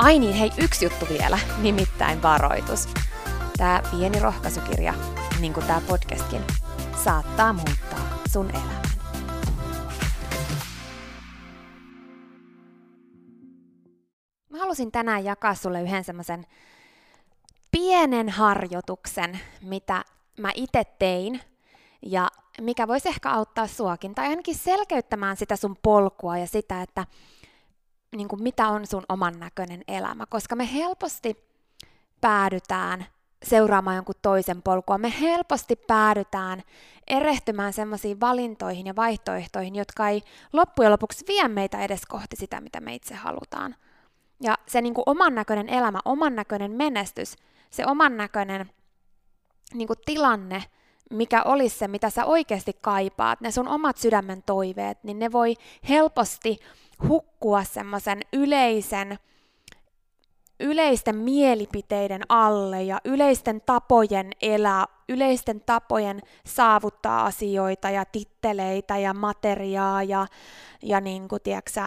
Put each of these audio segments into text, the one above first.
Ai niin, hei, yksi juttu vielä, nimittäin varoitus. Tämä pieni rohkaisukirja, niin kuin tämä podcastkin, saattaa muuttaa sun elämän. Mä halusin tänään jakaa sulle yhden semmoisen pienen harjoituksen, mitä mä itse tein ja mikä voisi ehkä auttaa suakin, tai ainakin selkeyttämään sitä sun polkua ja sitä, että niin kuin mitä on sun oman näköinen elämä, koska me helposti päädytään seuraamaan jonkun toisen polkua. Me helposti päädytään erehtymään sellaisiin valintoihin ja vaihtoehtoihin, jotka ei loppujen lopuksi vie meitä edes kohti sitä, mitä me itse halutaan. Ja se niin kuin oman näköinen elämä, oman näköinen menestys, se oman näköinen niin kuin tilanne, mikä olisi se, mitä sä oikeasti kaipaat, ne sun omat sydämen toiveet, niin ne voi helposti hukkua semmoisen yleisen, yleisten mielipiteiden alle ja yleisten tapojen elää, yleisten tapojen saavuttaa asioita ja titteleitä ja materiaa ja, ja niin kuin, tiedätkö,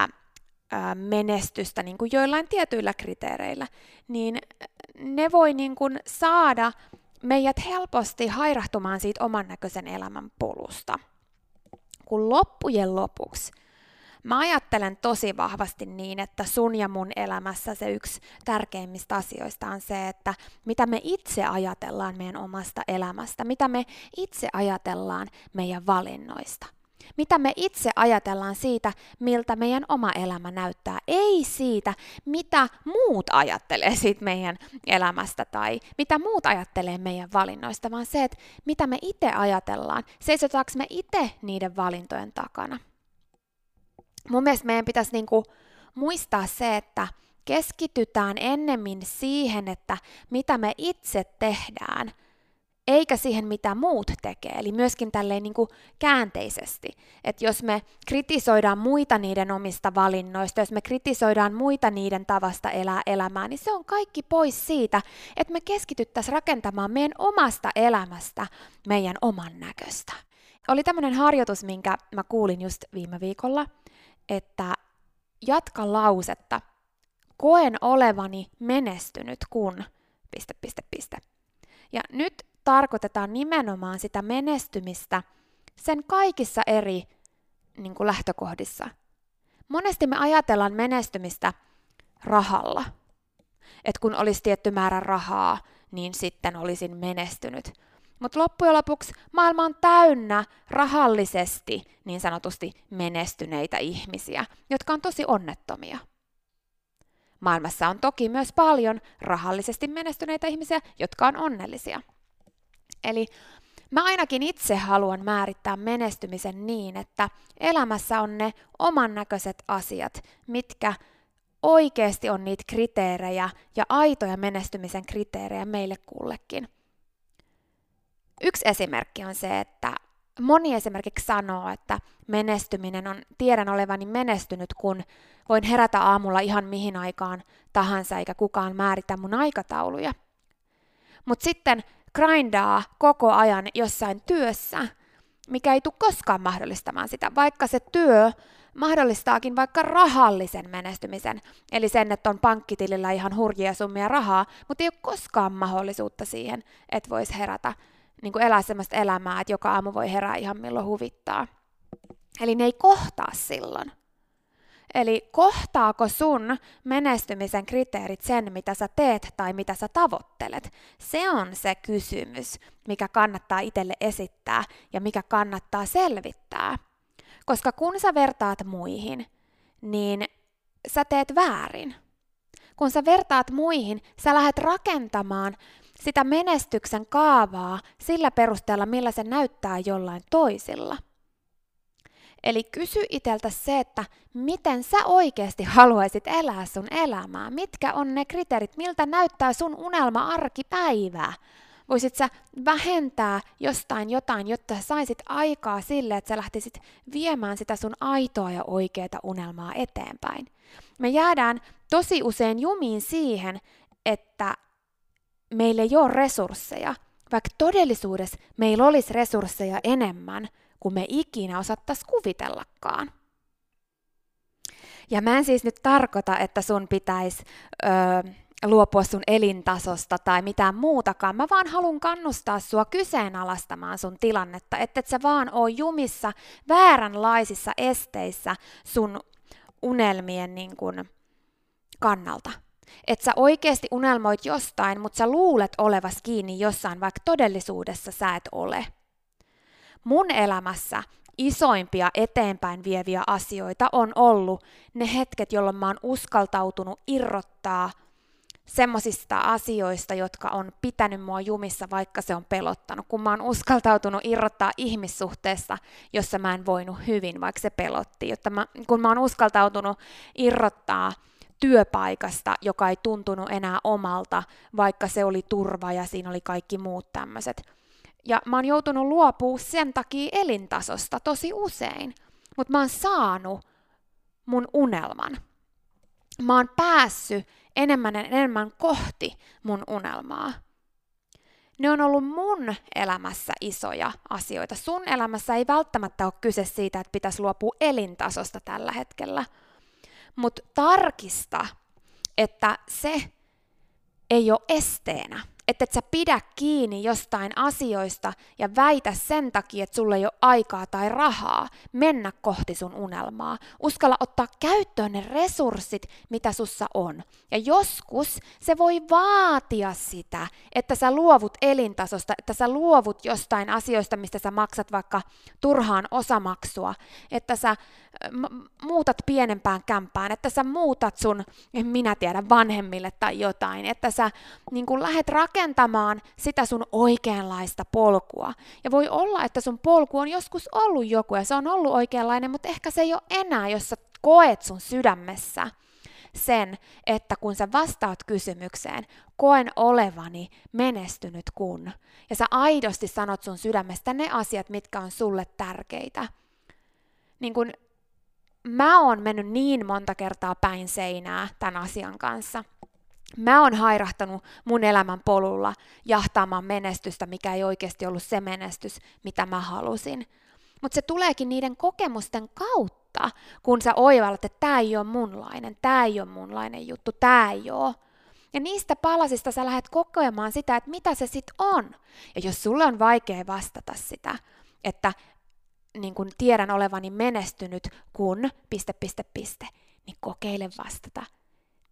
menestystä niin kuin joillain tietyillä kriteereillä, niin ne voi niin kuin saada meidät helposti hairahtumaan siitä oman näköisen elämän polusta. Kun loppujen lopuksi Mä ajattelen tosi vahvasti niin, että sun ja mun elämässä se yksi tärkeimmistä asioista on se, että mitä me itse ajatellaan meidän omasta elämästä, mitä me itse ajatellaan meidän valinnoista. Mitä me itse ajatellaan siitä, miltä meidän oma elämä näyttää, ei siitä, mitä muut ajattelee siitä meidän elämästä tai mitä muut ajattelee meidän valinnoista, vaan se, että mitä me itse ajatellaan, seisotaanko me itse niiden valintojen takana mun mielestä meidän pitäisi niinku muistaa se, että keskitytään ennemmin siihen, että mitä me itse tehdään, eikä siihen, mitä muut tekee. Eli myöskin tälleen niin kuin käänteisesti. Että jos me kritisoidaan muita niiden omista valinnoista, jos me kritisoidaan muita niiden tavasta elää elämää, niin se on kaikki pois siitä, että me keskityttäisiin rakentamaan meidän omasta elämästä meidän oman näköistä. Oli tämmöinen harjoitus, minkä mä kuulin just viime viikolla – että jatka lausetta. Koen olevani menestynyt, kun... Piste, piste, piste. Ja nyt tarkoitetaan nimenomaan sitä menestymistä sen kaikissa eri niin kuin lähtökohdissa. Monesti me ajatellaan menestymistä rahalla. Että kun olisi tietty määrä rahaa, niin sitten olisin menestynyt. Mutta loppujen lopuksi maailma on täynnä rahallisesti niin sanotusti menestyneitä ihmisiä, jotka on tosi onnettomia. Maailmassa on toki myös paljon rahallisesti menestyneitä ihmisiä, jotka on onnellisia. Eli mä ainakin itse haluan määrittää menestymisen niin, että elämässä on ne oman näköiset asiat, mitkä oikeasti on niitä kriteerejä ja aitoja menestymisen kriteerejä meille kullekin. Yksi esimerkki on se, että moni esimerkiksi sanoo, että menestyminen on, tiedän olevani menestynyt, kun voin herätä aamulla ihan mihin aikaan tahansa, eikä kukaan määritä mun aikatauluja. Mutta sitten grindaa koko ajan jossain työssä, mikä ei tule koskaan mahdollistamaan sitä, vaikka se työ mahdollistaakin vaikka rahallisen menestymisen, eli sen, että on pankkitilillä ihan hurjia summia rahaa, mutta ei ole koskaan mahdollisuutta siihen, että voisi herätä, niin kuin elää sellaista elämää, että joka aamu voi herää ihan milloin huvittaa. Eli ne ei kohtaa silloin. Eli kohtaako sun menestymisen kriteerit sen, mitä sä teet tai mitä sä tavoittelet? Se on se kysymys, mikä kannattaa itselle esittää ja mikä kannattaa selvittää. Koska kun sä vertaat muihin, niin sä teet väärin. Kun sä vertaat muihin, sä lähdet rakentamaan sitä menestyksen kaavaa sillä perusteella, millä se näyttää jollain toisilla. Eli kysy iteltä se, että miten sä oikeasti haluaisit elää sun elämää. Mitkä on ne kriteerit, miltä näyttää sun unelma arkipäivää. Voisit sä vähentää jostain jotain, jotta saisit aikaa sille, että sä lähtisit viemään sitä sun aitoa ja oikeaa unelmaa eteenpäin. Me jäädään tosi usein jumiin siihen, että meillä ei ole resursseja, vaikka todellisuudessa meillä olisi resursseja enemmän kuin me ikinä osattaisiin kuvitellakaan. Ja mä en siis nyt tarkoita, että sun pitäisi öö, luopua sun elintasosta tai mitään muutakaan. Mä vaan haluan kannustaa sua kyseenalaistamaan sun tilannetta, että et sä vaan oo jumissa vääränlaisissa esteissä sun unelmien niin kun, kannalta. Että sä oikeasti unelmoit jostain, mutta sä luulet olevas kiinni jossain, vaikka todellisuudessa sä et ole. Mun elämässä isoimpia eteenpäin vieviä asioita on ollut ne hetket, jolloin mä oon uskaltautunut irrottaa – semmoisista asioista, jotka on pitänyt mua jumissa, vaikka se on pelottanut. Kun mä oon uskaltautunut irrottaa ihmissuhteessa, jossa mä en voinut hyvin, vaikka se pelotti. Jotta mä, kun mä oon uskaltautunut irrottaa työpaikasta, joka ei tuntunut enää omalta, vaikka se oli turva ja siinä oli kaikki muut tämmöiset. Ja mä oon joutunut luopua sen takia elintasosta tosi usein. Mutta mä oon saanut mun unelman. Mä oon päässyt enemmän ja enemmän kohti mun unelmaa. Ne on ollut mun elämässä isoja asioita. Sun elämässä ei välttämättä ole kyse siitä, että pitäisi luopua elintasosta tällä hetkellä. Mutta tarkista, että se ei ole esteenä että et sä pidä kiinni jostain asioista ja väitä sen takia, että sulle ei ole aikaa tai rahaa mennä kohti sun unelmaa. Uskalla ottaa käyttöön ne resurssit, mitä sussa on. Ja joskus se voi vaatia sitä, että sä luovut elintasosta, että sä luovut jostain asioista, mistä sä maksat vaikka turhaan osamaksua, että sä muutat pienempään kämpään, että sä muutat sun, en minä tiedä, vanhemmille tai jotain, että sä niin lähet rakentamaan sitä sun oikeanlaista polkua. Ja voi olla, että sun polku on joskus ollut joku ja se on ollut oikeanlainen, mutta ehkä se ei ole enää, jos sä koet sun sydämessä sen, että kun sä vastaat kysymykseen, koen olevani menestynyt kun, ja sä aidosti sanot sun sydämestä ne asiat, mitkä on sulle tärkeitä, niin kun mä oon mennyt niin monta kertaa päin seinää tämän asian kanssa. Mä oon hairahtanut mun elämän polulla jahtaamaan menestystä, mikä ei oikeasti ollut se menestys, mitä mä halusin. Mutta se tuleekin niiden kokemusten kautta, kun sä oivallat, että tämä ei ole munlainen, tämä ei ole munlainen juttu, tämä ei ole. Ja niistä palasista sä lähdet kokemaan sitä, että mitä se sitten on. Ja jos sulle on vaikea vastata sitä, että niin kun tiedän olevani menestynyt, kun piste, piste, piste, niin kokeile vastata.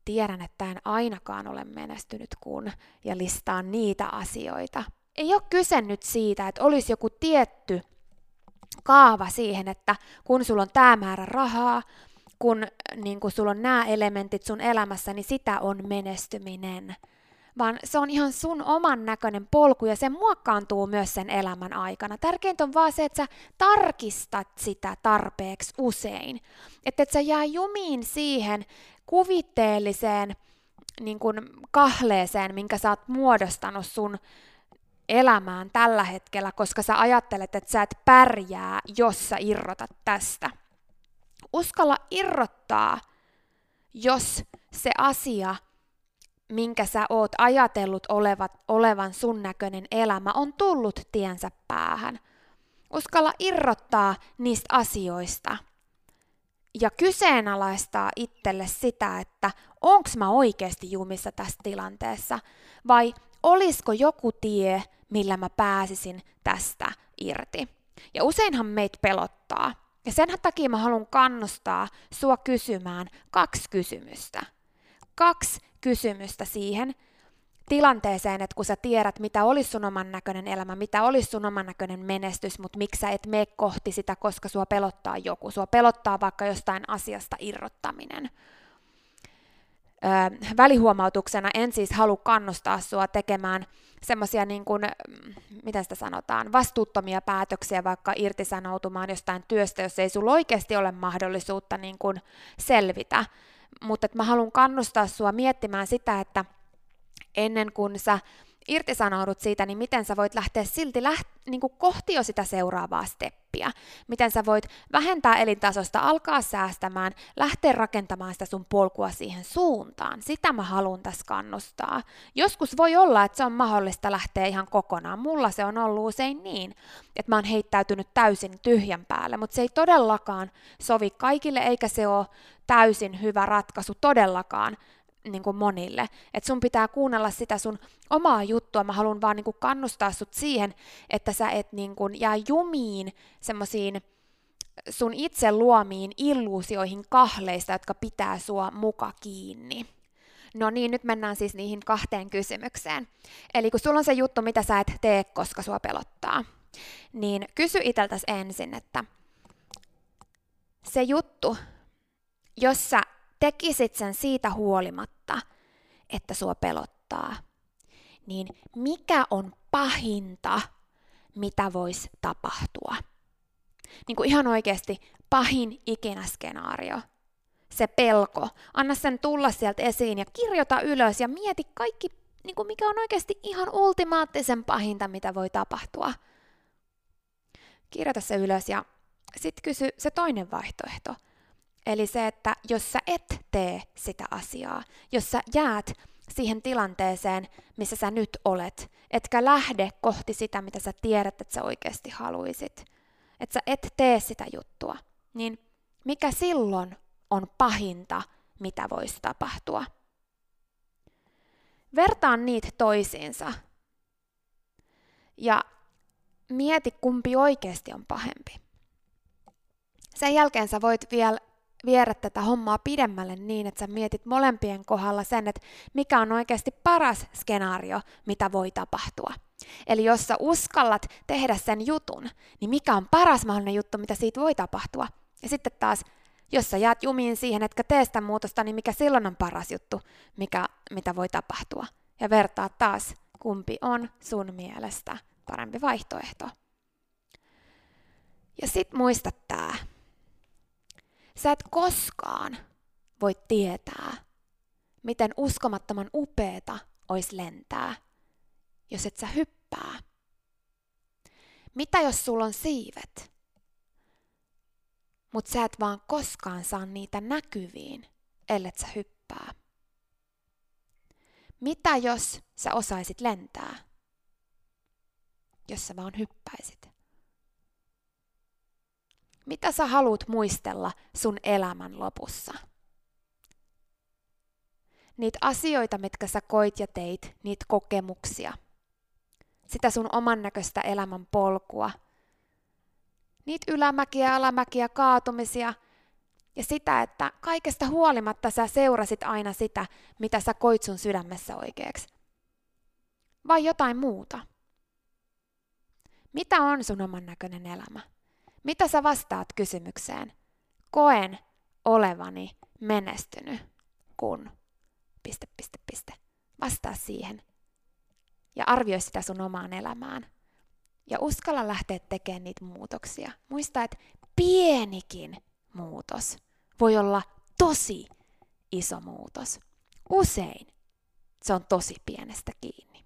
Tiedän, että en ainakaan ole menestynyt kun, ja listaan niitä asioita, ei ole kyse nyt siitä, että olisi joku tietty kaava siihen, että kun sulla on tämä määrä rahaa, kun niin kun sulla on nämä elementit sun elämässä, niin sitä on menestyminen. Vaan se on ihan sun oman näköinen polku ja se muokkaantuu myös sen elämän aikana. Tärkeintä on vaan se, että sä tarkistat sitä tarpeeksi usein. Että et sä jää jumiin siihen kuvitteelliseen niin kun kahleeseen, minkä sä oot muodostanut sun elämään tällä hetkellä, koska sä ajattelet, että sä et pärjää, jos sä irrotat tästä. Uskalla irrottaa, jos se asia, minkä sä oot ajatellut olevat, olevan sun näköinen elämä, on tullut tiensä päähän. Uskalla irrottaa niistä asioista ja kyseenalaistaa itselle sitä, että onko mä oikeasti jumissa tässä tilanteessa vai olisiko joku tie, millä mä pääsisin tästä irti. Ja useinhan meitä pelottaa. Ja sen takia mä haluan kannustaa sua kysymään kaksi kysymystä. Kaksi kysymystä siihen tilanteeseen, että kun sä tiedät, mitä olisi sun oman näköinen elämä, mitä olisi sun oman näköinen menestys, mutta miksi sä et mene kohti sitä, koska sua pelottaa joku. Sua pelottaa vaikka jostain asiasta irrottaminen välihuomautuksena en siis halua kannustaa sua tekemään semmoisia, niin kuin, mm, miten sitä sanotaan, vastuuttomia päätöksiä, vaikka irtisanoutumaan jostain työstä, jos ei sulla oikeasti ole mahdollisuutta niin kuin selvitä. Mutta mä haluan kannustaa sua miettimään sitä, että ennen kuin sä irtisanoudut siitä, niin miten sä voit lähteä silti läht- niin kuin kohti jo sitä seuraavaa steppiä. Miten sä voit vähentää elintasosta, alkaa säästämään, lähteä rakentamaan sitä sun polkua siihen suuntaan. Sitä mä haluan tässä kannustaa. Joskus voi olla, että se on mahdollista lähteä ihan kokonaan. Mulla se on ollut usein niin, että mä oon heittäytynyt täysin tyhjän päälle, mutta se ei todellakaan sovi kaikille, eikä se ole täysin hyvä ratkaisu todellakaan niin kuin monille. Että sun pitää kuunnella sitä sun omaa juttua. Mä haluan vaan niin kuin kannustaa sut siihen, että sä et niin kuin jää jumiin semmoisiin sun itse luomiin illuusioihin kahleista, jotka pitää sua muka kiinni. No niin, nyt mennään siis niihin kahteen kysymykseen. Eli kun sulla on se juttu, mitä sä et tee, koska sua pelottaa, niin kysy iteltäs ensin, että se juttu, jos sä tekisit sen siitä huolimatta, että sua pelottaa, niin mikä on pahinta, mitä voisi tapahtua? Niin kuin ihan oikeasti pahin ikinä skenaario. Se pelko. Anna sen tulla sieltä esiin ja kirjoita ylös ja mieti kaikki, niin kuin mikä on oikeasti ihan ultimaattisen pahinta, mitä voi tapahtua. Kirjoita se ylös ja sitten kysy se toinen vaihtoehto – Eli se, että jos sä et tee sitä asiaa, jos sä jäät siihen tilanteeseen, missä sä nyt olet, etkä lähde kohti sitä, mitä sä tiedät, että sä oikeasti haluisit, että sä et tee sitä juttua, niin mikä silloin on pahinta, mitä voisi tapahtua? Vertaan niitä toisiinsa ja mieti, kumpi oikeasti on pahempi. Sen jälkeen sä voit vielä viedä tätä hommaa pidemmälle niin, että sä mietit molempien kohdalla sen, että mikä on oikeasti paras skenaario, mitä voi tapahtua. Eli jos sä uskallat tehdä sen jutun, niin mikä on paras mahdollinen juttu, mitä siitä voi tapahtua. Ja sitten taas, jos sä jäät jumiin siihen, etkä tee sitä muutosta, niin mikä silloin on paras juttu, mikä, mitä voi tapahtua. Ja vertaa taas, kumpi on sun mielestä parempi vaihtoehto. Ja sit muista tää, Sä et koskaan voi tietää, miten uskomattoman upeeta olisi lentää, jos et sä hyppää. Mitä jos sulla on siivet, mutta sä et vaan koskaan saa niitä näkyviin, ellet sä hyppää? Mitä jos sä osaisit lentää, jos sä vaan hyppäisit? Mitä sä haluat muistella sun elämän lopussa? Niitä asioita, mitkä sä koit ja teit, niitä kokemuksia. Sitä sun oman näköistä elämän polkua. Niitä ylämäkiä, alamäkiä, kaatumisia. Ja sitä, että kaikesta huolimatta sä seurasit aina sitä, mitä sä koit sun sydämessä oikeaksi. Vai jotain muuta. Mitä on sun oman näköinen elämä? Mitä sä vastaat kysymykseen? Koen olevani menestynyt, kun... Piste, piste, piste. Vastaa siihen. Ja arvioi sitä sun omaan elämään. Ja uskalla lähteä tekemään niitä muutoksia. Muista, että pienikin muutos voi olla tosi iso muutos. Usein se on tosi pienestä kiinni.